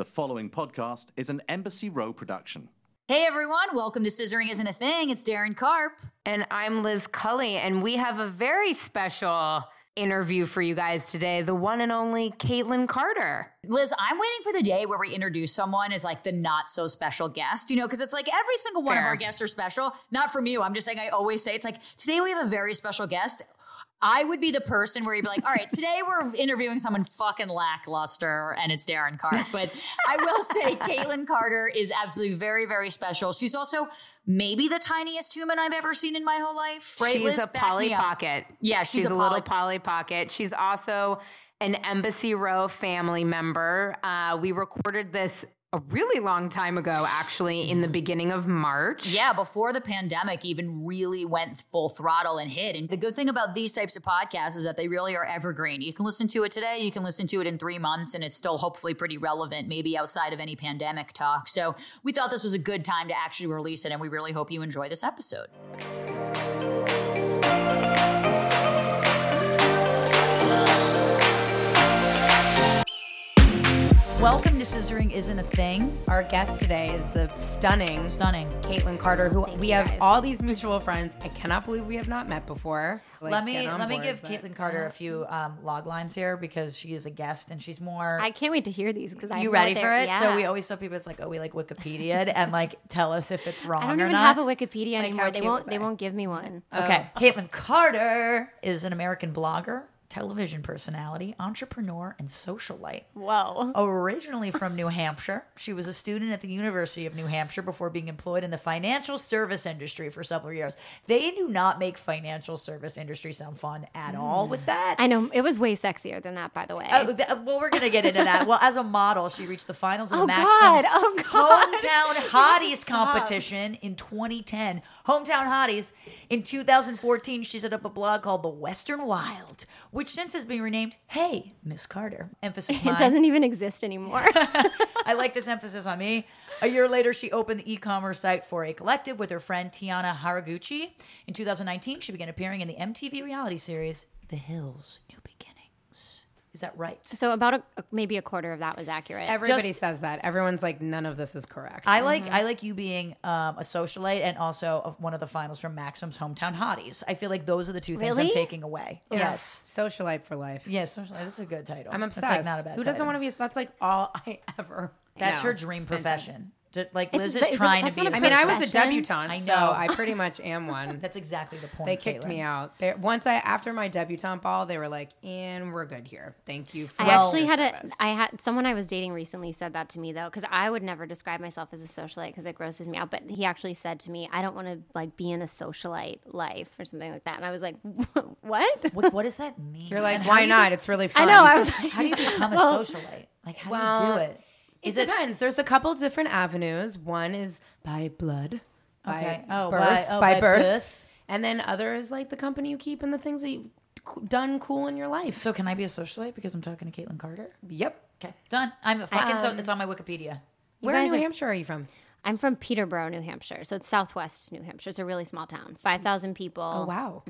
The following podcast is an Embassy Row production. Hey everyone, welcome to Scissoring Isn't a Thing. It's Daryn Carp. And I'm Liz Cully, and we have a very special interview for you guys today the one and only Kaitlynn Carter. Liz, I'm waiting for the day where we introduce someone as like the not so special guest, you know, because it's like every single one Fair. of our guests are special. Not from you. I'm just saying, I always say it's like today we have a very special guest. I would be the person where you'd be like, all right, today we're interviewing someone fucking lackluster and it's Daryn Carter. But I will say Kaitlynn Carter is absolutely very, very special. She's also maybe the tiniest human I've ever seen in my whole life. Right, she's Liz? a Polly. Pocket. Yeah, she's, She's, a, a, poly- little Polly Pocket. She's also an Embassy Row family member. Uh, we recorded this a really long time ago, actually, in the beginning of March. Yeah, before the pandemic even really went full throttle and hit. And the good thing about these types of podcasts is that they really are evergreen. You can listen to it today, you can listen to it in three months, and it's still hopefully pretty relevant, maybe outside of any pandemic talk. So we thought this was a good time to actually release it, and we really hope you enjoy this episode. Welcome to Scissoring Isn't a Thing. Our guest today is the stunning, Stunning. Kaitlynn Carter, who we have guys. all these mutual friends. I cannot believe we have not met before. Like, let me get on let me give but- Kaitlynn Carter a few um, log lines here because she is a guest and she's more I can't wait to hear these because I you ready for they're- it? So we always tell people it's like, oh, we like Wikipedia and like tell us if it's wrong I don't or even not. have a Wikipedia how anymore. They won't. They I? won't give me one. okay, Kaitlynn Carter is an American blogger, television personality, entrepreneur, and socialite. Whoa. Originally from New Hampshire, she was a student at the University of New Hampshire before being employed in the financial service industry for several years. They do not make financial service industry sound fun at all with that. I know it was way sexier than that, by the way. Oh, th- well, we're gonna get into that. Well, as a model, she reached the finals of the Oh, Maxim's God. Oh, God. Hometown Hotties competition in 2010. Hometown Hotties. In 2014, she set up a blog called The Western Wild, which since has been renamed Hey Miss Carter. Emphasis it mine. doesn't even exist anymore. I like this emphasis on me. A year later, she opened the e-commerce site for a collective with her friend Tiana Haraguchi. In 2019, she began appearing in the MTV reality series The Hills: New. Is that right? so about a, maybe a quarter of that was accurate. Everybody Just- says that. Everyone's like, none of this is correct. I like I like you being um, a socialite and also of one of the finals from Maxim's hometown hotties. I feel like those are the two things I'm taking away. Yes. Socialite for life. Yes, socialite. That's a good title. I'm That's obsessed. like not a bad Who doesn't title. want to be? That's like all I ever. That's know. her dream It's fantastic. profession. Ju- Like It's- Liz is is it- trying to be. not a a I mean, I was a debutante, I so. I pretty much am one. That's exactly the point. They kicked Kaitlynn. me out. They, once I after my debutante ball, they were like, "And we're good here. Thank you for I your actually had a. service." I had someone I was dating recently said that to me though, because I would never describe myself as a socialite because it grosses me out. But he actually said to me, "I don't want to like be in a socialite life or something like that." And I was like, "What?" What, what does that mean? You're like, And why do you not? be- It's really fun. I know. I was like, how do you become a Well, socialite? Like, how Well, do you do it? It depends. There's a couple different avenues. One is by blood, by Okay. Oh, birth, by- oh, by, by birth. birth. and then other is like the company you keep and the things that you've done cool in your life. So can I be a socialite because I'm talking to Kaitlynn Carter? yep. Okay, done. I'm a fucking. so Um, it's on my Wikipedia. Where in New are- Hampshire are you from? I'm from Peterborough, New Hampshire, so it's southwest New Hampshire. It's a really small town, five thousand people. Oh wow.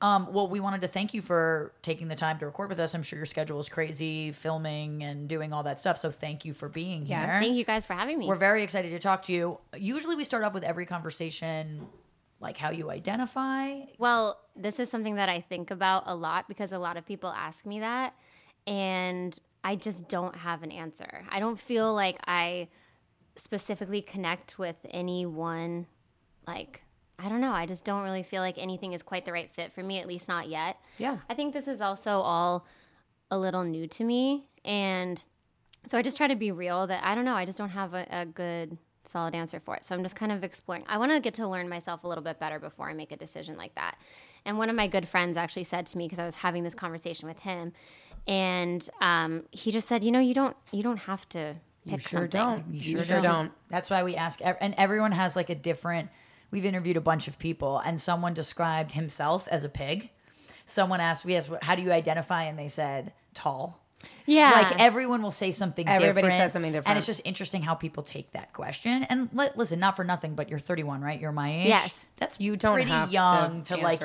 Um, well, we wanted to thank you for taking the time to record with us. I'm sure your schedule is crazy, filming and doing all that stuff. So thank you for being Yes. here. Thank you guys for having me. We're very excited to talk to you. Usually, we start off with every conversation, like how you identify. Well, this is something that I think about a lot because a lot of people ask me that, and I just don't have an answer. I don't feel like I specifically connect with any one Like, I don't know. I just don't really feel like anything is quite the right fit for me, at least not yet. Yeah. I think this is also all a little new to me. And so I just try to be real that I don't know. I just don't have a, a good, solid answer for it. So I'm just kind of exploring. I want to get to learn myself a little bit better before I make a decision like that. And one of my good friends actually said to me because I was having this conversation with him, and um, he just said, "You know, you don't, you don't have to pick sure something. don't. You sure don't. That's why we ask, and everyone has like a different. We've interviewed a bunch of people, and someone described himself as a pig. Someone asked, "We asked, how do you identify?" And they said, "Tall." Yeah, Like everyone will say something Everybody different. says something different. And it's just interesting how people take that question. And li- listen, not for nothing, but you're 31, right? You're my age. Yes. That's You don't pretty have to young to, like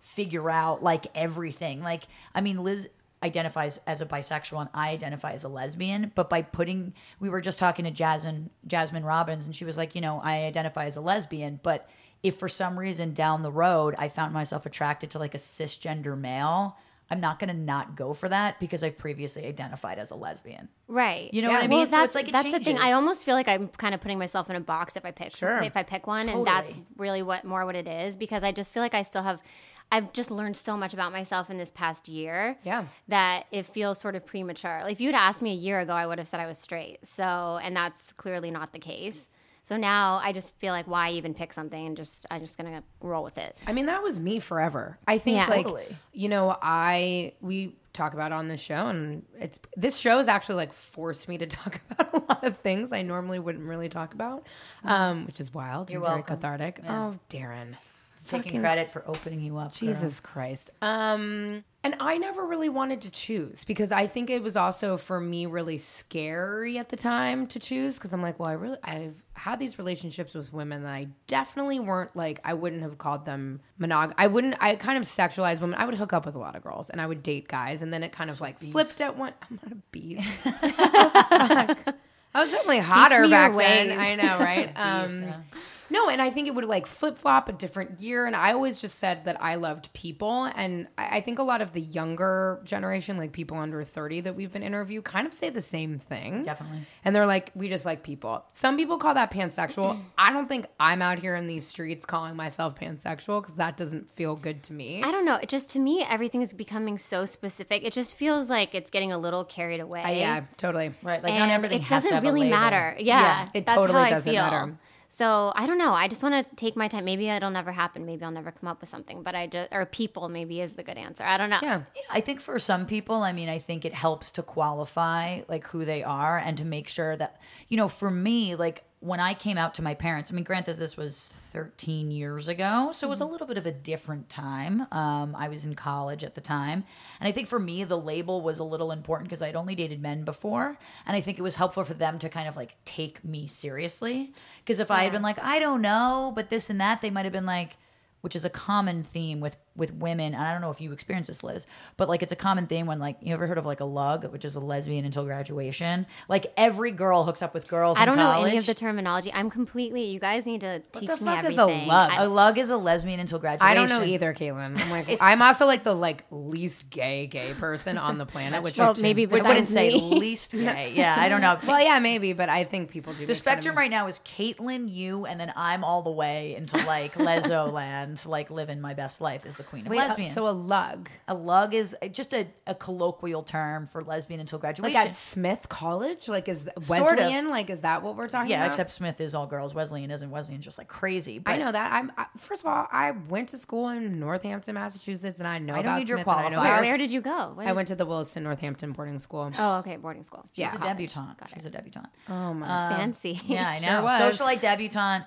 figure out like everything. Like, I mean, Liz identifies as a bisexual and I identify as a lesbian. But by putting, we were just talking to Jasmine Jasmine Robbins, and she was like, you know, I identify as a lesbian, but if for some reason down the road I found myself attracted to like a cisgender male, I'm not going to not go for that because I've previously identified as a lesbian. Right. You know what I Well, mean? So that's it's like it that's the thing. I almost feel like I'm kind of putting myself in a box if I pick Sure. if I pick one, and that's really what more what it is because I just feel like I still have. I've just learned so much about myself in this past year. Yeah. That it feels sort of premature. Like if you'd asked me a year ago, I would have said I was straight. So, and that's clearly not the case. So now I just feel like why even pick something and just I'm just gonna roll with it. I mean, that was me forever. I think, Yeah. like, Totally. you know, I we talk about on this show, and it's this show has actually like forced me to talk about a lot of things I normally wouldn't really talk about, um, which is wild. You're and very welcome. cathartic. Oh, Daryn, Taking credit for opening you up. girl. Jesus Christ. Um, and I never really wanted to choose because I think it was also for me really scary at the time to choose because I'm like, well, I really I've had these relationships with women that I definitely weren't like I wouldn't have called them monog. I wouldn't. I kind of sexualized women. I would hook up with a lot of girls and I would date guys, and then it kind of like flipped at one. I'm not a beast. Fuck. I was definitely hotter back then. I know, right? Um, no, and I think it would like flip flop a different year. And I always just said that I loved people. And I, I think a lot of the younger generation, like people under 30 that we've been interviewed, kind of say the same thing. Definitely. And they're like, we just like people. Some people call that pansexual. I don't think I'm out here in these streets calling myself pansexual because that doesn't feel good to me. I don't know. It just to me, everything is becoming so specific. It just feels like it's getting a little carried away. Uh, yeah, totally. Right. Like and not everything it has doesn't to have a really matter. Yeah, it that's totally doesn't matter. So I don't know. I just want to take my time. Maybe it'll never happen. Maybe I'll never come up with something. But I just or people maybe is the good answer. I don't know. Yeah. I think for some people, I mean, I think it helps to qualify like who they are and to make sure that, you know, for me, like when I came out to my parents, I mean, granted, this was 13 years ago, so it was a little bit of a different time. Um, I was in college at the time. And I think for me, the label was a little important because I'd only dated men before. And I think it was helpful for them to kind of like take me seriously. Because if I had been like, I don't know, but this and that, they might have been like, which is a common theme with with women. And I don't know if you experience this, Liz, but like it's a common thing when like you ever heard of like a lug, which is a lesbian until graduation. Like every girl hooks up with girls. I in don't know any of the terminology. I'm completely. You guys need to teach me everything. What the fuck is a lug? I- A lug is a lesbian until graduation. I don't know either, Kaitlynn. I'm like, I'm also like the like least gay gay person on the planet, which well, I- maybe I wouldn't say least gay. Yeah, I don't know. Well, yeah, maybe, but I think people do. The spectrum right now is Kaitlynn, you, and then I'm all the way into like Lezo land, like living my best life is the queen of Wait, uh, lesbians. so a lug, a lug is just a, a colloquial term for lesbian until graduation. like at Smith College, like is Sort of. Wesleyan, like is that what we're talking yeah, about? except Smith is all girls. Wesleyan isn't. Wesleyan's just like crazy. But I know that. I'm I, first of all, I went to school in Northampton, Massachusetts, and I know I don't about need your Smith, know qualifiers. Where, where did you go? What I went to the Williston Northampton boarding school. Oh, okay, boarding school. She's Yeah. a debutante. She's a debutante. Oh my! Fancy. Yeah, I Sure know. was. Socialite debutante,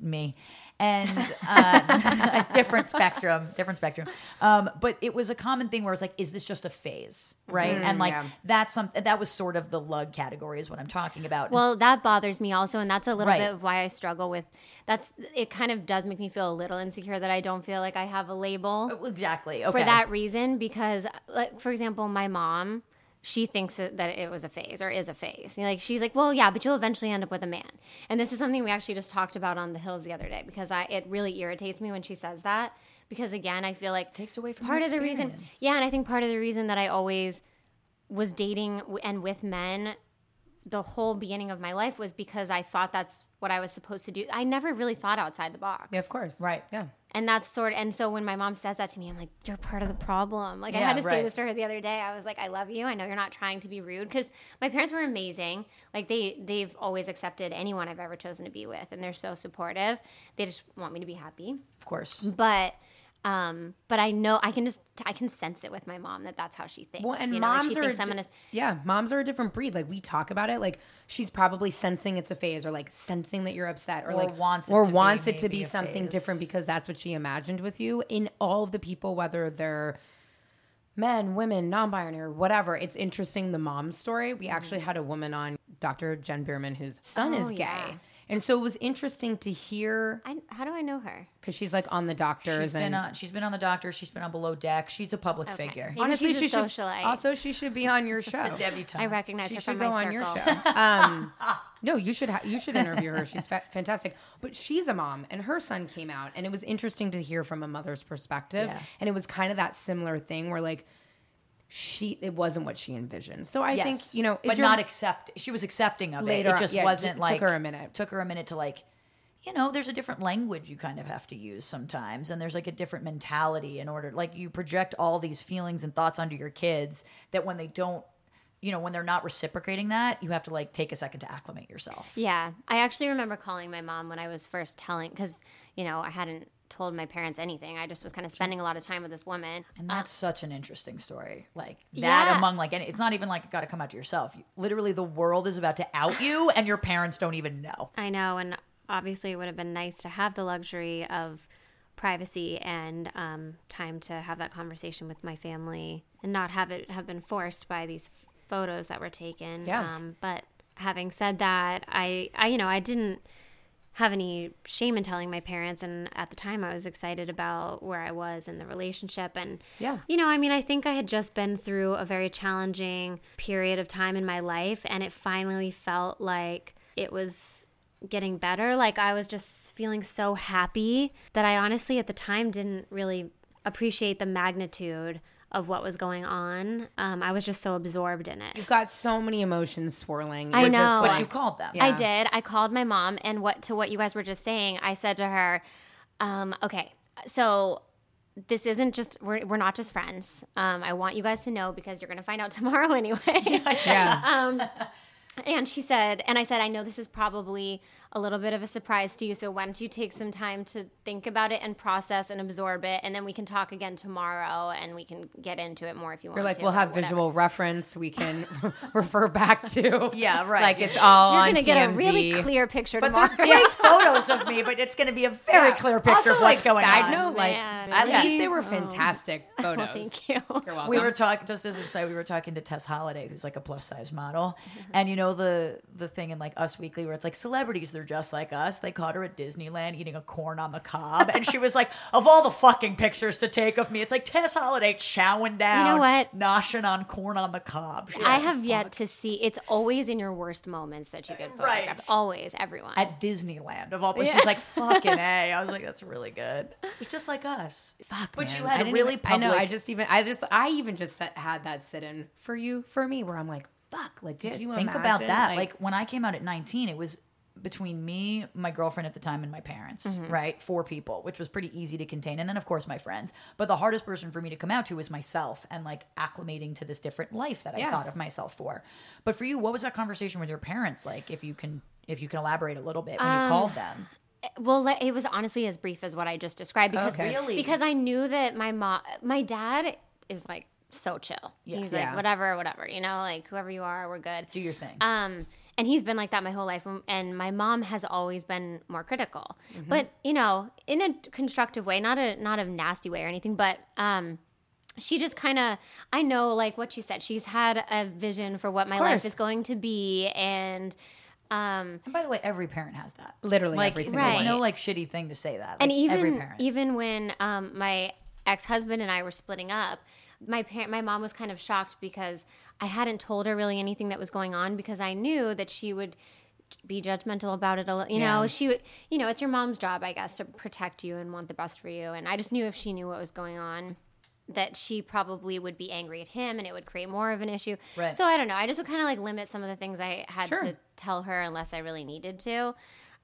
me. And uh, a different spectrum, different spectrum. Um, but it was a common thing where it's like, is this just a phase, right? and like yeah. that's something that was sort of the lug category is what I'm talking about. Well, that bothers me also, and that's a little Right. bit of why I struggle with. That's it. Kind of does make me feel a little insecure that I don't feel like I have a label exactly. Okay. for that reason. Because, like, for example, my mom, she thinks that that it was a phase or is a phase. You know, like she's like, well, yeah, but you'll eventually end up with a man. And this is something we actually just talked about on the hills the other day because I it really irritates me when she says that because again, I feel like it Takes away from part of the reason. Yeah, and I think part of the reason that I always was dating and with men the whole beginning of my life was because I thought that's what I was supposed to do. I never really thought outside the box. Yeah, of course. Right. Yeah. And that's sort of, and so when my mom says that to me, I'm like, you're part of the problem. Like I had to say this to her the other day. I was like, I love you. I know you're not trying to be rude because my parents were amazing. Like they they've always accepted anyone I've ever chosen to be with, and they're so supportive. They just want me to be happy. of course. But um, but I know I can just I can sense it with my mom that that's how she thinks. Well, and you know, like, moms she are thinks a I'm di- gonna yeah, moms are a different breed. Like we talk about it, like she's probably sensing it's a phase, or like sensing that you're upset, or, Or like wants it or to be wants it to be something phase. different because that's what she imagined with you. In all of the people, whether they're men, women, non-binary, whatever, it's interesting. The mom story. We actually had a woman on, Dr. Jen Berman, whose son Oh, is gay. yeah. And so it was interesting to hear I, how do I know her? because she's like on the doctors She's been and on. She's been on the doctor. She's been on Below Deck. She's a public Okay. figure. Maybe honestly she's a she should socialite. also she should be on your show. Debutante. I recognize she her should from go my on your show. Um, no, you should ha- you should interview her. She's fa- fantastic. But she's a mom, and her son came out, and it was interesting to hear from a mother's perspective. Yeah. And it was kind of that similar thing where like she it wasn't what she envisioned. So I Yes. think you know, is but your- not accept. She was accepting of Later it. It just yeah, wasn't took like took her a minute. Took her a minute to like. You know, there's a different language you kind of have to use sometimes, and there's like a different mentality in order. Like you project all these feelings and thoughts onto your kids that when they don't, you know, when they're not reciprocating that, you have to like take a second to acclimate yourself. Yeah, I actually remember calling my mom when I was first telling because you know I hadn't told my parents anything. I just was kind of spending a lot of time with this woman. And that's such an interesting story. Like that Yeah. among like any, it's not even like got to come out to yourself. You, literally, the world is about to out you, and your parents don't even know. I know, and obviously it would have been nice to have the luxury of privacy and um, time to have that conversation with my family and not have it have been forced by these photos that were taken. Yeah. Um, but having said that, I, I, you know, I didn't have any shame in telling my parents and at the time I was excited about where I was in the relationship and Yeah. you know I mean I think I had just been through a very challenging period of time in my life and it finally felt like it was getting better like I was just feeling so happy that I honestly at the time didn't really appreciate the magnitude of what was going on um, I was just so absorbed in it You've got so many emotions swirling. I You're just know. But like- you called them. Yeah. I did. I called my mom, and what to what you guys were just saying, I said to her, um, "Okay, so this isn't just we're we're not just friends. Um, I want you guys to know because you're gonna find out tomorrow anyway." yeah. um, and she said, and I said, I know this is probably a little bit of a surprise to you, so why don't you take some time to think about it and process and absorb it, and then we can talk again tomorrow, and we can get into it more if you want. You're like, to, we'll have whatever." visual reference we can refer back to. Yeah, right. Like it's all You're on gonna get a really clear picture But tomorrow. they're great photos of me, but it's going to be a very Yeah. clear picture also, of what's like, going side on. note, like Man. at Yeah. least they were Oh. fantastic photos. Well, thank you. You're welcome. we were talking just as a side, we were talking to Tess Holliday, who's like a plus size model, and you know the the thing in like Us Weekly where it's like celebrities, they're just like us. They caught her at Disneyland eating a corn on the cob, and she was like, of all the fucking pictures to take of me, it's like Tess Holliday chowing down, you know what? noshing on corn on the cob. I like, have yet to see. It's always in your worst moments that you get Right. photographed. Always, everyone. at Disneyland of all places. She's like, fucking A. I was like, that's really good. It's just like us. Fuck, but Man, you had a really even- public. I know. I just even. I just. I even just had that sit in for you for me where I'm like, fuck. Like, did you think imagine? about that? Like, when I came out at 19, it was between me, my girlfriend at the time, and my parents, Mm-hmm. right? Four people, which was pretty easy to contain. And then, of course, my friends. But the hardest person for me to come out to was myself and like acclimating to this different life that I Yeah. thought of myself for. But for you, what was that conversation with your parents like? If you can, if you can elaborate a little bit when Um, you called them. well, it was honestly as brief as what I just described because Okay. Really? because I knew that my mom, my dad is like so chill. He's Yeah. like whatever, whatever. You know, like whoever you are, we're good. Do your thing. Um, and he's been like that my whole life. And my mom has always been more critical, Mm-hmm. but you know, in a constructive way, not a not a nasty way or anything. But um, she just kind of, I know, like what you said, she's had a vision for what my life is going to be, and um, and by the way, every parent has that. Literally like, every single Right. There's no like shitty thing to say that. and Like, every even parent. even when um, my ex husband and I were splitting up, my parent, my mom was kind of shocked because I hadn't told her really anything that was going on because I knew that she would be judgmental about it. A little, you know, she would, you know, it's your mom's job, I guess, to protect you and want the best for you. And I just knew if she knew what was going on. That she probably would be angry at him and it would create more of an issue. Right. So I don't know. I just would kind of like limit some of the things I had Sure. to tell her unless I really needed to.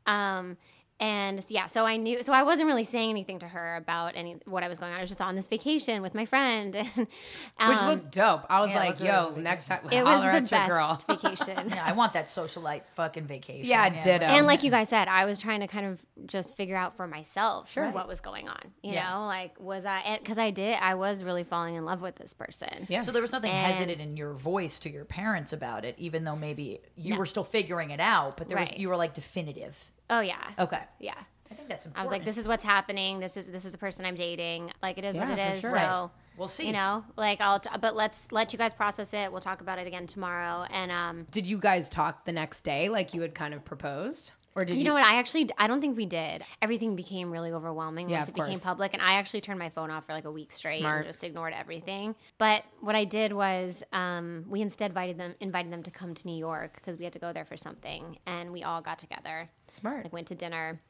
Um, and yeah, so I knew, so I wasn't really saying anything to her about any what I was going on. I was just on this vacation with my friend, and Which um, looked dope. I was yeah, like, yo, really next time, it was holler the at best girl. vacation. yeah, I want that socialite fucking vacation. Yeah, ditto. And like you guys said, I was trying to kind of just figure out for myself Sure. what was going on. You Yeah. know, like was I because I did I was really falling in love with this person. Yeah. So there was nothing And- hesitant in your voice to your parents about it, even though maybe you No. were still figuring it out. But there was you were like definitive. Oh yeah. Okay, Yeah. I think that's important. I was like, this is what's happening. This is this is the person I'm dating. Like it is Yeah, what for it is. sure. So Right. We'll see. You know, like I'll. T- but let's let you guys process it. We'll talk about it again tomorrow. And um, Did you guys talk the next day like you had kind of proposed? Or did you? You know what? I actually, I don't think we did. Everything became really overwhelming Yeah, once it became public, and I actually turned my phone off for like a week straight Smart. and just ignored everything. But what I did was, um, we instead invited them, invited them to come to New York because we had to go there for something, and we all got together. Smart. Like went to dinner.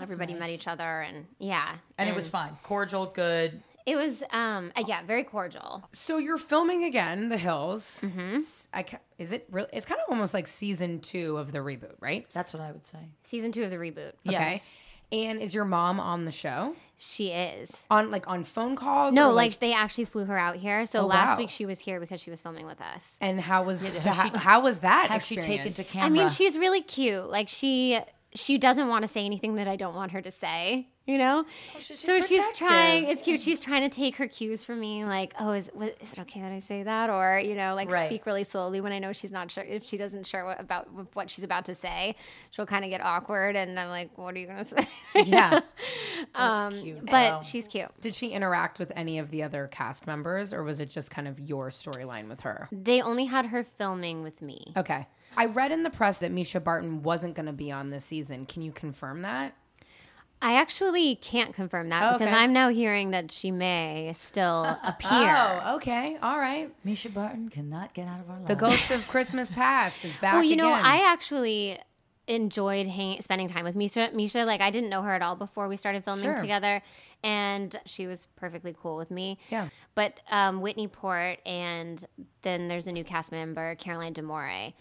Everybody met each other, and yeah, And it was fun, Cordial, good. It was, um, uh, yeah, very cordial. So you're filming again, The Hills. Mm-hmm. S- I ca- is it really? It's kind of almost like season two of the reboot, right? That's what I would say. Season two of the reboot. Yes. And is your mom on the show? She is. On like on phone calls? No, or, like, they actually flew her out here. So Oh, last wow. week she was here because she was filming with us. And how was to, how, how was that? Has she taken experience? to camera? I mean, she's really cute. Like she she doesn't want to say anything that I don't want her to say. You know, she's so she's trying. It's cute. She's trying to take her cues from me. Like, oh, is what, is it okay that I say that? Or you know, like Right. speak really slowly when I know she's not sure. If she doesn't sure what, about what she's about to say, she'll kind of get awkward, and I'm like, what are you gonna say? Yeah. um, cute. But Wow. she's cute. Did she interact with any of the other cast members, or was it just kind of your storyline with her? They only had her filming with me. Okay. I read in the press that Mischa Barton wasn't going to be on this season. Can you confirm that? I actually can't confirm that Oh, because okay. I'm now hearing that she may still appear. Oh, okay. All right. Mischa Barton cannot get out of our lives. The ghost of Christmas past is back Well, you know, again. I actually enjoyed hang- spending time with Mischa. Mischa, like I didn't know her at all before we started filming Sure. together, and she was perfectly cool with me. Yeah. But um, Whitney Port, and then there's a new cast member, Caroline D'Amore,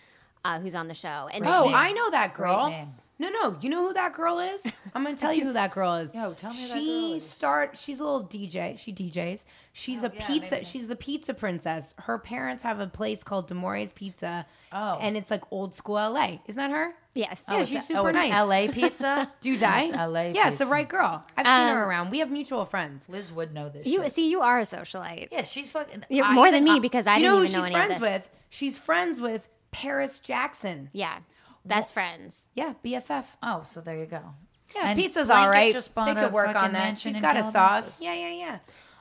uh, who's on the show. And Oh, she, I know that girl. Name. No, no, you know who that girl is? I'm gonna tell you who that girl is. Yo, tell me who that she girl is. start. She's a little DJ. She DJs. She's a yeah, pizza. maybe. She's the pizza princess. Her parents have a place called D'Amore's Pizza. Oh. and it's like old school LA. Isn't that her? yes, Yeah, it's she's a- super oh, it's nice. LA pizza. Do you die? It's LA. Yeah, it's the pizza. right girl. I've seen her Um, around. We have mutual friends. Liz would know this. you shit. see, you are a socialite. Yeah, she's fucking. You're I- more than I- me because I you didn't know who even know she's any of friends this. with? She's friends with Paris Jackson. Yeah, best friends. Yeah, BFF. Oh, so there you go. Yeah, And pizza's Blanket all right. just They bought could work on fucking that. mansion She's in got a Calabasas. sauce. Yeah, yeah, yeah.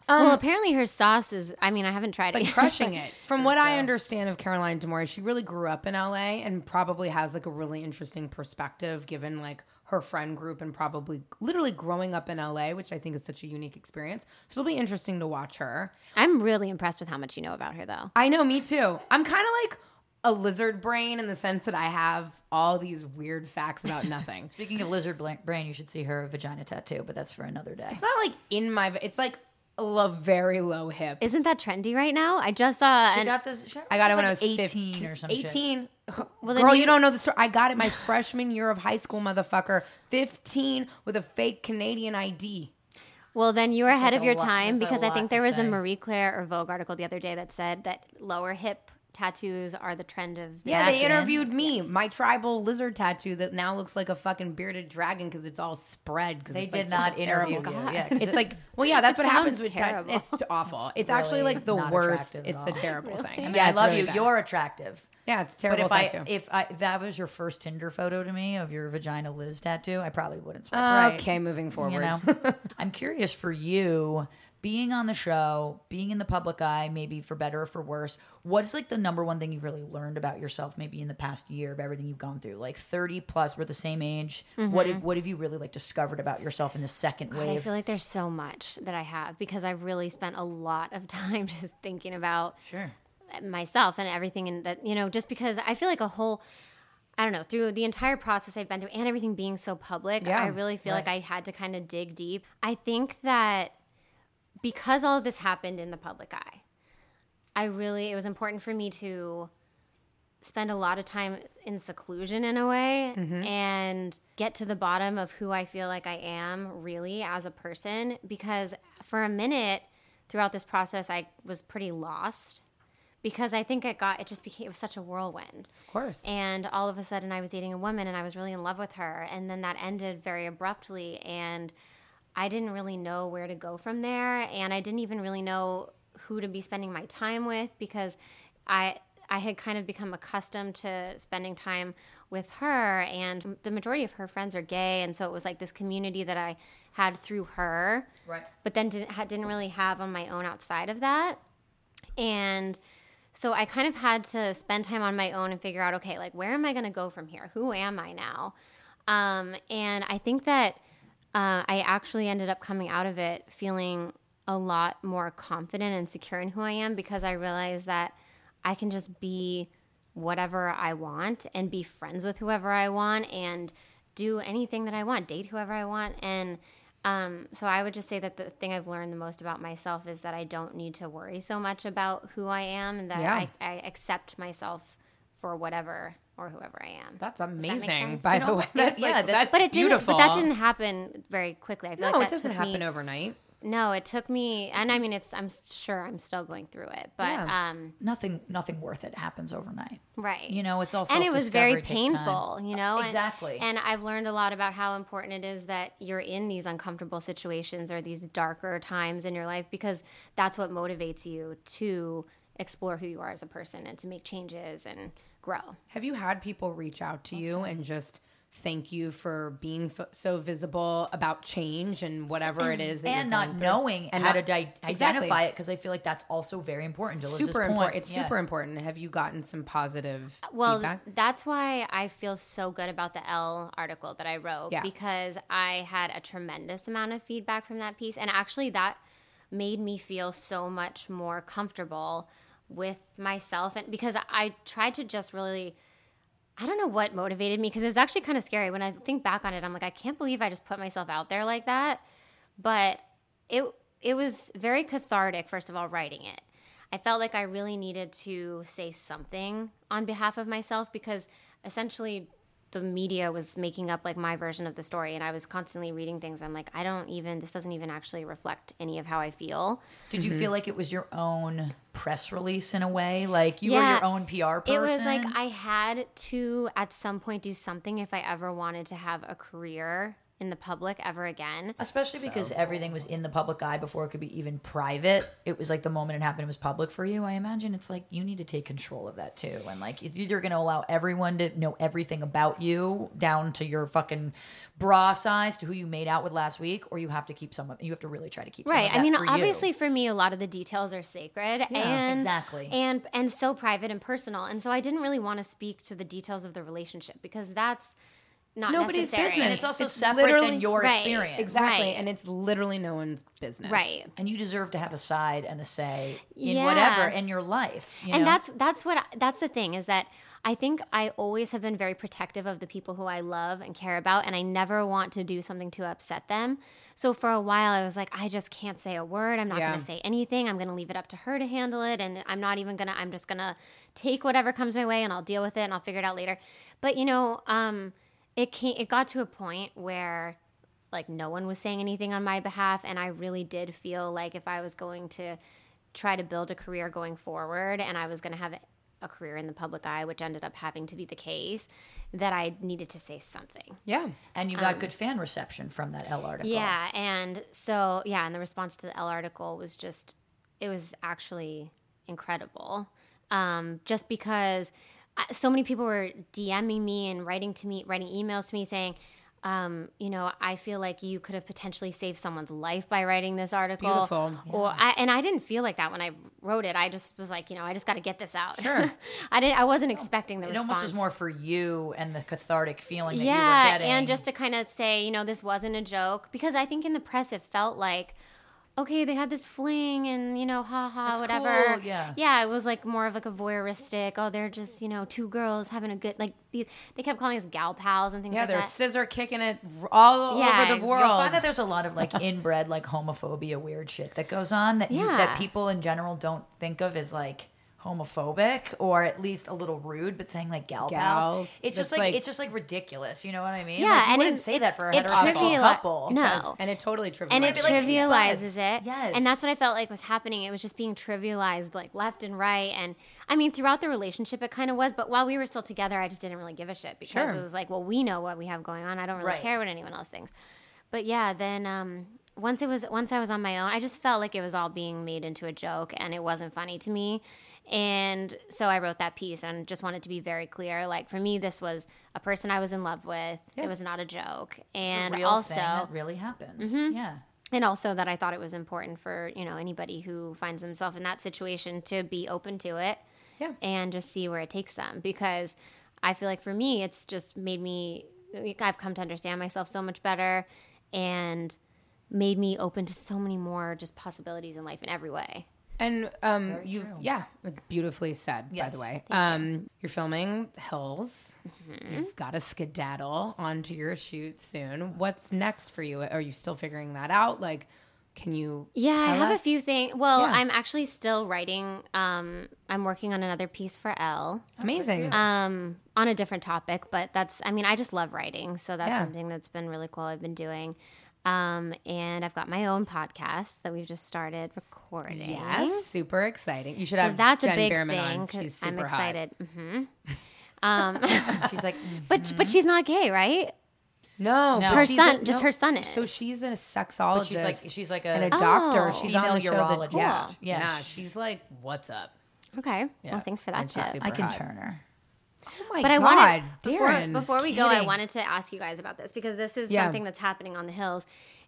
Um, well, apparently her sauce is. I mean, I haven't tried Like it. yet. crushing it. From what I understand of Caroline D'Amore, she really grew up in LA and probably has like a really interesting perspective given like her friend group and probably literally growing up in LA, which I think is such a unique experience. So it'll be interesting to watch her. I'm really impressed with how much you know about her, though. I know, me too. I'm kind of like a lizard brain in the sense that I have all these weird facts about nothing. Speaking of lizard bla- brain, you should see her vagina tattoo, but that's for another day. it's not like in my, it's like a lo- very low hip. Isn't that trendy right now? I just saw. She an- got this. She, I got it when I was 18 15, or something. 18. Well, Girl, you- you don't know the story. I got it my freshman year of high school, motherfucker. 15 with a fake Canadian ID. Well, then you were ahead like of your lot- time because I think there was a. Marie Claire or Vogue article the other day that said that lower hip tattoos are the trend of. Yeah, they in. interviewed me, my tribal lizard tattoo that now looks like a fucking bearded dragon because it's all spread. 'cause They it's, like, did such not interview terrible- you. Yeah, 'cause It's like, well, yeah, that's It what happens with tat- terrible. It's awful. It's, really actually like the worst. It's at the all. terrible thing. I mean, yeah, I love really you. bad. You're attractive. yeah, it's But terrible if I if I if that was your first Tinder photo to me of your vagina Liz tattoo, I probably wouldn't swipe right. okay, moving forward. You know, I'm curious for you being on the show, being in the public eye, maybe for better or for worse. What's like the number one thing you've really learned about yourself, maybe in the past year of everything you've gone through? Like 30 plus, we're the same age. What mm-hmm. have, what have you really like discovered about yourself in the second God, I feel like there's so much that I have because I've really spent a lot of time just thinking about sure. myself and everything and that you know just because i feel like a whole i don't know through the entire process i've been through and everything being so public Yeah, i really feel like i had to kind of dig deep i think that because all of this happened in the public eye i really it was important for me to spend a lot of time in seclusion in a way mm-hmm. and get to the bottom of who I feel like I am really as a person because for a minute throughout this process I was pretty lost because I think it got it just became it was such a whirlwind. Of course. And all of a sudden I was dating a woman and I was really in love with her and then that ended very abruptly and I didn't really know where to go from there and I didn't even really know who to be spending my time with because I I had kind of become accustomed to spending time with her and the majority of her friends are gay and so it was like this community that I had through her. Right. But then didn't didn't really have on my own outside of that. And so I kind of had to spend time on my own and figure out, okay, like where am I going to go from here? Who am I now? Um, and I think that uh, I actually ended up coming out of it feeling a lot more confident and secure in who I am because I realized that I can just be whatever I want and be friends with whoever I want and do anything that I want, date whoever I want. And um, so I would just say that the thing I've learned the most about myself is that I don't need to worry so much about who I am and that Yeah. I, I accept myself for whatever or whoever I am. That's Does that amazing. By the way, that's yeah, like, that's- that's but it didn't. beautiful. But that didn't happen very quickly. I feel No, like it doesn't took me- happen overnight. No, it took me, and I mean, it's. I'm sure I'm still going through it, but Yeah. um, Nothing, nothing worth it happens overnight. right. You know, it's also and it was very time. painful, you know. and- Exactly. And, I've learned a lot about how important it is that you're in these uncomfortable situations or these darker times in your life because that's what motivates you to explore who you are as a person and to make changes and grow. Have you had people reach out to you and just thank you for being f- so visible about change and whatever it is and not knowing And how not- to di- Exactly. identify it because I feel like that's also very important. To super important. It's Yeah. super important. Have you gotten some positive Well, feedback? that's why I feel so good about the Elle article that I wrote Yeah. because I had a tremendous amount of feedback from that piece. And actually, that made me feel so much more comfortable with myself. And because I tried to just really. I don't know what motivated me because it's actually kind of scary when I think back on it. I'm like, I can't believe I just put myself out there like that. But it it was very cathartic. First of all, writing it, I felt like I really needed to say something on behalf of myself because essentially the media was making up like my version of the story, and I was constantly reading things. I'm like, I don't even. This doesn't even actually reflect any of how I feel. Did Mm-hmm. you feel like it was your own press release in a way? Like you were your own PR person? It was like I had to at some point do something if I ever wanted to have a career in the public ever again. Especially because everything was in the public eye before it could be even private. It was like the moment it happened, it was public for you. I imagine it's like you need to take control of that too. And like it's either going to allow everyone to know everything about you down to your fucking bra size to who you made out with last week, or you have to keep some of You have to really try to keep some Right. I mean, for you. obviously for me a lot of the details are sacred and exactly. and and so private and personal. And so I didn't really want to speak to the details of the relationship because that's not nobody's necessary. business. And it's also It's separate literally- than your Right. experience. Exactly. Right. And it's literally no one's business. Right. and you deserve to have a side and a say in Yeah. whatever in your life. you and know? that's that's what I, that's the thing is that I think I always have been very protective of the people who I love and care about, and I never want to do something to upset them. So for a while, I was like, I just can't say a word. I'm not Yeah. going to say anything. I'm going to leave it up to her to handle it, and I'm not even gonna. I'm just gonna take whatever comes my way, and I'll deal with it, and I'll figure it out later. But you know, um, it came, it got to a point where like no one was saying anything on my behalf and i really did feel like if i was going to try to build a career going forward and i was going to have a career in the public eye which ended up having to be the case that i needed to say something Yeah. and you got good fan reception from that Elle article. um, yeah and so yeah and the response to the Elle article was just it was actually incredible um, just because I- so many people were DMing me and writing to me, writing emails to me saying, um, you know, I feel like you could have potentially saved someone's life by writing this article. beautiful. Or I, and I didn't feel like that when I wrote it. I just was like, you know, I just got to get this out. Sure. I didn't. I wasn't expecting the It response. almost was more for you and the cathartic feeling that you Yeah, were getting. and just to kind of say, you know, this wasn't a joke because I think in the press it felt like, okay, they had this fling and you know, ha ha, whatever. cool, yeah. yeah, it was like more of like a voyeuristic. Oh, they're just you know two girls having a good like. These, they kept calling us gal pals and things Yeah, like they're that. scissor kicking it all Yeah, over the world. You'll find that there's a lot of like inbred like homophobia weird shit that goes on that you, that people in general don't think of as like homophobic or at least a little rude, but saying like gal pals, it's just that's like, like- it's just like ridiculous. You know what I mean? Yeah, like, you and wouldn't it- say it- that for a heterosexual triviali- couple. No. Does, and it totally trivializes. and it be like, trivializes it. Yes. And that's what I felt like was happening. It was just being trivialized like left and right. And I mean, throughout the relationship, it kind of was. But while we were still together, I just didn't really give a shit because Sure. it was like, well, we know what we have going on. I don't really Right. care what anyone else thinks. But yeah, then um, once it was once I was on my own, I just felt like it was all being made into a joke, and it wasn't funny to me. And so I wrote that piece and just wanted to be very clear. Like for me, this was a person I was in love with. It was not a joke. A And real also, really happened. Mm-hmm. Yeah. and also that I thought it was important for you know anybody who finds themselves in that situation to be open to it, Yeah. and just see where it takes them because I feel like for me it's just made me I've come to understand myself so much better and made me open to so many more just possibilities in life in every way. And um, you, yeah, beautifully said. Yes. By the way, um, you're filming Hills. You've got to skedaddle onto your shoot soon. What's next for you? Are you still figuring that out? Like, can you? Yeah, I have us? a few things. Well, Yeah. I'm actually still writing. Um, I'm working on another piece for Elle. Amazing. um, on a different topic, but that's, I mean, I just love writing. So that's Yeah. something that's been really cool. I've been doing. Um, and I've got my own podcast that we've just started recording. yes, super exciting. You should So have that's Jen a big Berman thing on. 'cause She's I'm super hot. excited. hmm Um, She's like, mm. but but she's not gay, right? No, No. Her she's son- a- just her son is. So she's a sexologist. but she's like, she's like a, and a doctor. Oh. she's Female on the show. urologist. That, yeah, Cool. yeah. Yes. She's like, what's up? Okay. Yeah. Well, thanks for And that she's super I can hot. turn her. Oh my But I wanted before, before we go, I wanted to ask you guys about this because this is Yeah. something that's happening on the hills,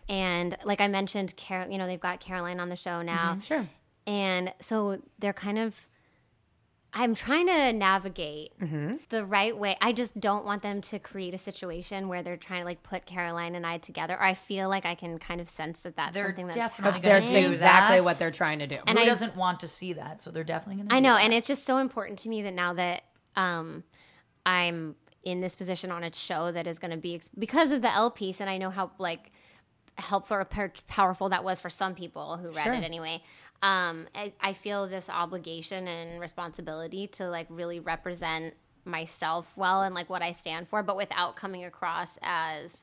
and like I mentioned, Carol, you know, they've got Caroline on the show now, sure. and so they're kind of. I'm trying to navigate Mm-hmm. the right way. I just don't want them to create a situation where they're trying to like put Caroline and I together. Or I feel like I can kind of sense that that's They're something that's definitely happening. gonna That's do exactly that. what they're trying to do. And Who I- doesn't want to see that? So they're definitely going to. I know, and it's just so important to me that now that um, I'm in this position on a show that is going to be because of the Elle piece, and I know how like helpful or powerful that was for some people who read Sure. it anyway. Um, I, I feel this obligation and responsibility to like really represent myself well and like what I stand for, but without coming across as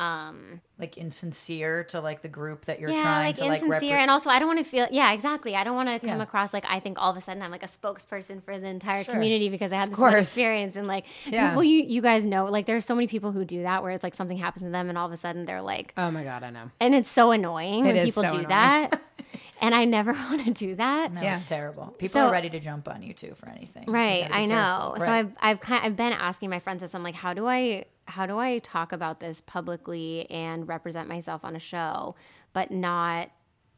Um, like insincere to like the group that you're yeah, trying like to like insincere, and also I don't want to feel. Yeah, exactly. I don't want to come Yeah. across like I think all of a sudden I'm like a spokesperson for the entire Sure. community because I had this course. experience, and like, Yeah. well, you you guys know, like, there's so many people who do that where it's like something happens to them, and all of a sudden they're like, oh my god, I know. and it's so annoying when is people so do annoying. that, and I never want to do that. No, Yeah. it's terrible. People So- are ready to jump on you too for anything. Right, gotta I know. careful. So I've I've kind I've been asking my friends this. I'm like, how do I how do I talk about this publicly and represent myself on a show, but not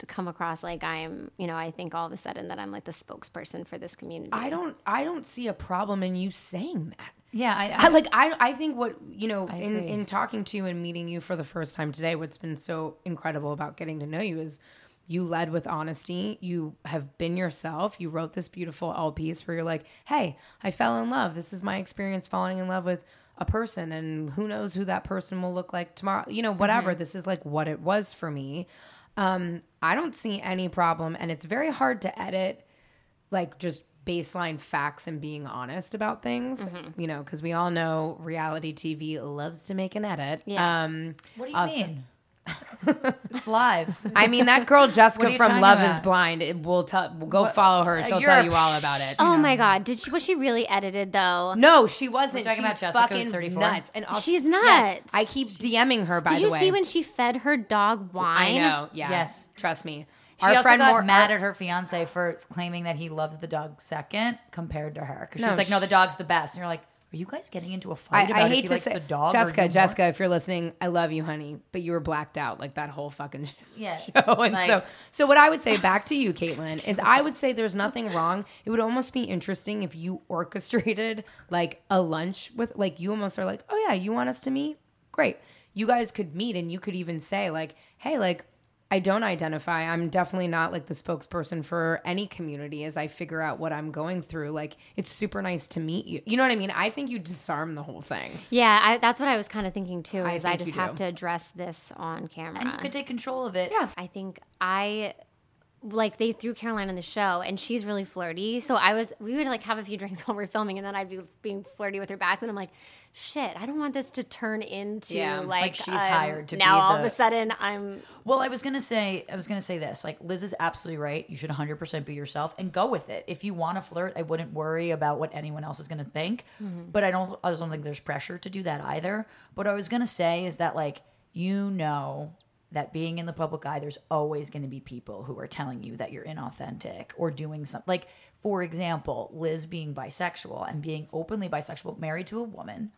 come across like I'm, you know, I think all of a sudden that I'm like the spokesperson for this community. I don't. I don't see a problem in you saying that. yeah, I, I like I I think what you know in agree. in talking to you and meeting you for the first time today what's been so incredible about getting to know you is you led with honesty you have been yourself you wrote this beautiful Elle piece where you're like hey I fell in love this is my experience falling in love with a person and who knows who that person will look like tomorrow you know whatever this is like what it was for me um I don't see any problem and it's very hard to edit like just baseline facts and being honest about things, you know, because we all know reality TV loves to make an edit. Yeah. Um, what do you also- mean? It's live. I mean, that girl Jessica from talking Love is? Blind. It will tell. We'll go follow her. She'll you're tell you all about it. Oh my god, did she was she really edited though? No, she wasn't. talking She's about Jessica fucking 34? nuts. And also, She's yes, nuts. I keep DMing her. By Did you way, see when she fed her dog wine? I know. Yeah. Yes. Trust me. She also got Mor- mad at her fiance for claiming that he loves the dog second compared to her because she was like, "No, the dog's the best." And you're like, "Are you guys getting into a fight about I if hate he to likes say, the dog?" Jessica? Jessica, if you're listening, I love you, honey, but you were blacked out like that whole fucking sh- Yeah, show. And like- so, so what I would say back to you, Kaitlynn, is I would say there's nothing wrong. It would almost be interesting if you orchestrated like a lunch with, like, you almost are like, oh yeah, you want us to meet? Great. You guys could meet, and you could even say like, hey, like. I don't identify. I'm definitely not like the spokesperson for any community as I figure out what I'm going through. Like, it's super nice to meet you. You know what I mean? I think you disarm the whole thing. Yeah, I, that's what I was kind of thinking too. I Is I, think just have do. to address this on camera. and you could take control of it. Yeah. I think I like they threw Caroline on the show and she's really flirty. So I was we would like have a few drinks while we are filming and then I'd be being flirty with her back and I'm like, shit, I don't want this to turn into Yeah, like, like she's um, hired to now all of a sudden I'm Well, I was gonna say, I was gonna say this. Like, Liz is absolutely right. You should 100 percent be yourself and go with it. If you want to flirt, I wouldn't worry about what anyone else is gonna think. But I don't. I don't think there's pressure to do that either. What I was gonna say is that, like, you know, that being in the public eye, there's always gonna be people who are telling you that you're inauthentic or doing something. Like, for example, Liz being bisexual and being openly bisexual, married to a woman.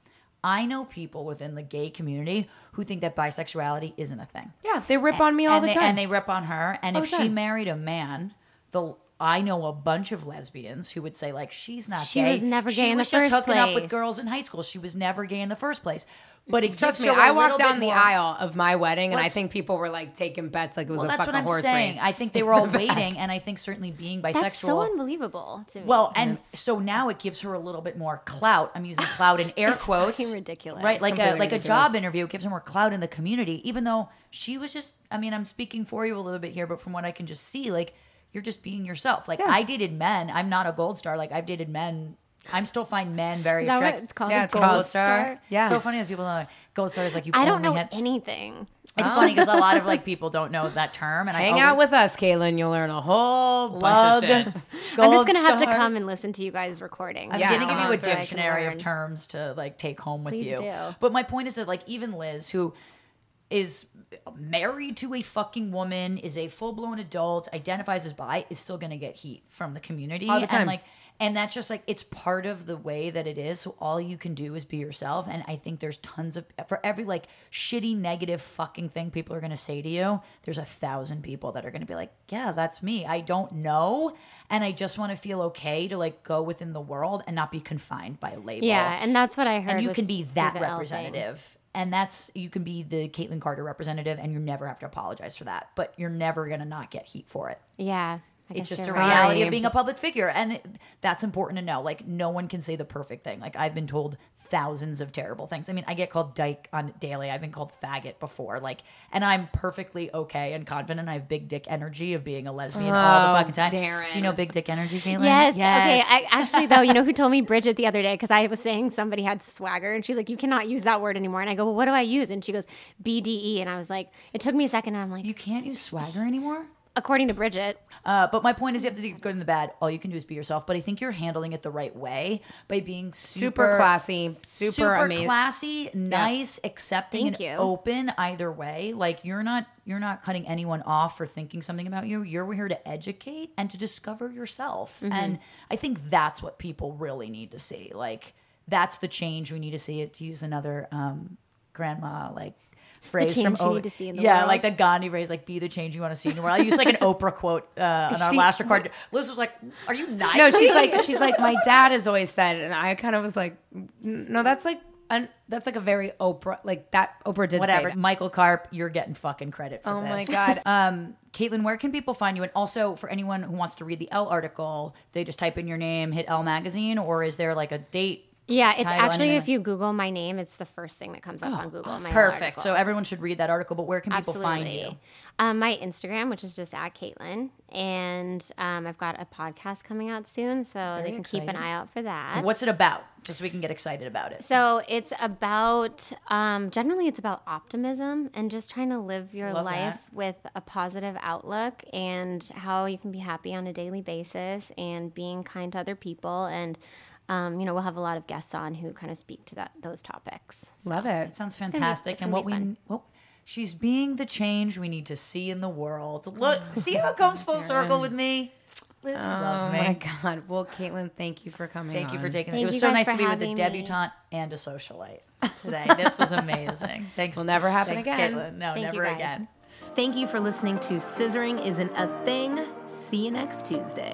I know people within the gay community who think that bisexuality isn't a thing Yeah, they rip on me all the they, time. And they rip on her. And All if she married a man, the I know a bunch of lesbians who would say like she's not She gay. was never she gay in was the just first hooking up with girls in high school. She was never gay in the first place. But it Trust me, I walked down the more- aisle of my wedding, and I think people were like taking bets like it was Well, a that's fucking what I'm horse saying. race. I think they were all waiting, and I think certainly being bisexual. That's so unbelievable to me. Well, and so now it gives her a little bit more clout. I'm using clout in air It's quotes. fucking ridiculous. right? Like a completely like a job interview. It gives her more clout in the community, even though she was just. I mean, I'm speaking for you a little bit here, but from what I can just see, like you're just being yourself. Like I dated men. I'm not a gold star. Like I've dated men. I'm still find men very is that what attractive. it's called? Yeah, a it's gold called star? Yeah. it's So funny that people don't know gold star is like you. I don't know anything. It's funny because a lot of like people don't know that term, and I Hang always, out with us, Kaitlynn. You'll learn a whole bunch of shit. I'm just gonna have to come and listen to you guys recording. I'm Yeah, gonna give you a I dictionary of terms to like take home with Please you. do. But my point is that like even Liz, who is married to a fucking woman, is a full blown adult, identifies as bi, is still gonna get heat from the community. All the time. And like and that's just like it's part of the way that it is. So all you can do is be yourself. And I think there's tons of for every like shitty negative fucking thing people are gonna say to you, there's a thousand people that are gonna be like, Yeah, that's me. I don't know. And I just wanna feel okay to like go within the world and not be confined by a label Yeah, and that's what I heard. and you can be that the L thing. representative and that's you can be the Kaitlynn Carter representative and you never have to apologize for that but you're never gonna not get heat for it Yeah, it's just a you're right. reality of being just- a public figure and it, that's important to know like no one can say the perfect thing like i've been told thousands of terrible things i mean i get called dyke on daily i've been called faggot before like and i'm perfectly okay and confident i have big dick energy of being a lesbian all the Oh, fucking time Daryn. do you know big dick energy Kaitlynn Yes. Okay. I, actually, though, you know who told me Bridget the other day because I was saying somebody had swagger, and she's like, "You cannot use that word anymore." And I go, "Well, what do I use?" And she goes, "BDE." And I was like, it took me a second. And I'm like, you can't use swagger anymore according to Bridget, Uh, but my point is, you have to do good and the bad. All you can do is be yourself. But I think you're handling it the right way by being super, Super classy, super, amazing. classy, nice, accepting, Thank and you. open. Either way, like you're not you're not cutting anyone off for thinking something about you. You're here to educate and to discover yourself. Mm-hmm. And I think that's what people really need to see. Like that's the change we need to see. It to use another um, grandma like. Phrase change from we O- need to see in the yeah, world. like the Gandhi phrase, like "Be the change you want to see in the world." I used like an Oprah quote uh, on our She- last record. Liz was like, "Are you nuts?" No, she's like she's like my dad has always said, and I kind of was like, no, that's like an, that's like a very Oprah like that Oprah did whatever. Say that. Michael Carp, you're getting fucking credit for Oh this. Oh my god, Um, Kaitlynn, where can people find you? And also for anyone who wants to read the Elle article, they just type in your name, hit Elle magazine, or is there like a date? Yeah, it's actually if you Google my name, it's the first thing that comes up on Google. my Perfect. article. So everyone should read that article. But where can people find you? Um, my Instagram, which is just at Kaitlynn, and um, I've got a podcast coming out soon, so they can keep an eye out for that. What's it about? Just so we can get excited about it. So it's about um, generally it's about optimism and just trying to live your Love life with a positive outlook and how you can be happy on a daily basis and being kind to other people and um, you know we'll have a lot of guests on who kind of speak to that those topics. love It it. sounds gonna be- fantastic. and what we fun. well, she's being the change we need to see in the world. Look, see how it comes full circle with me. Liz, you love Oh me. my god. Well, Kaitlynn, thank you for coming. Thank you for taking it. Thank It was so nice to be with a having me. debutante and a socialite today. This was amazing. Thanks. Will never happen Thanks, again. Kaitlynn. No, Thank never again. Thank you for listening to Scissoring Isn't a Thing. See you next Tuesday.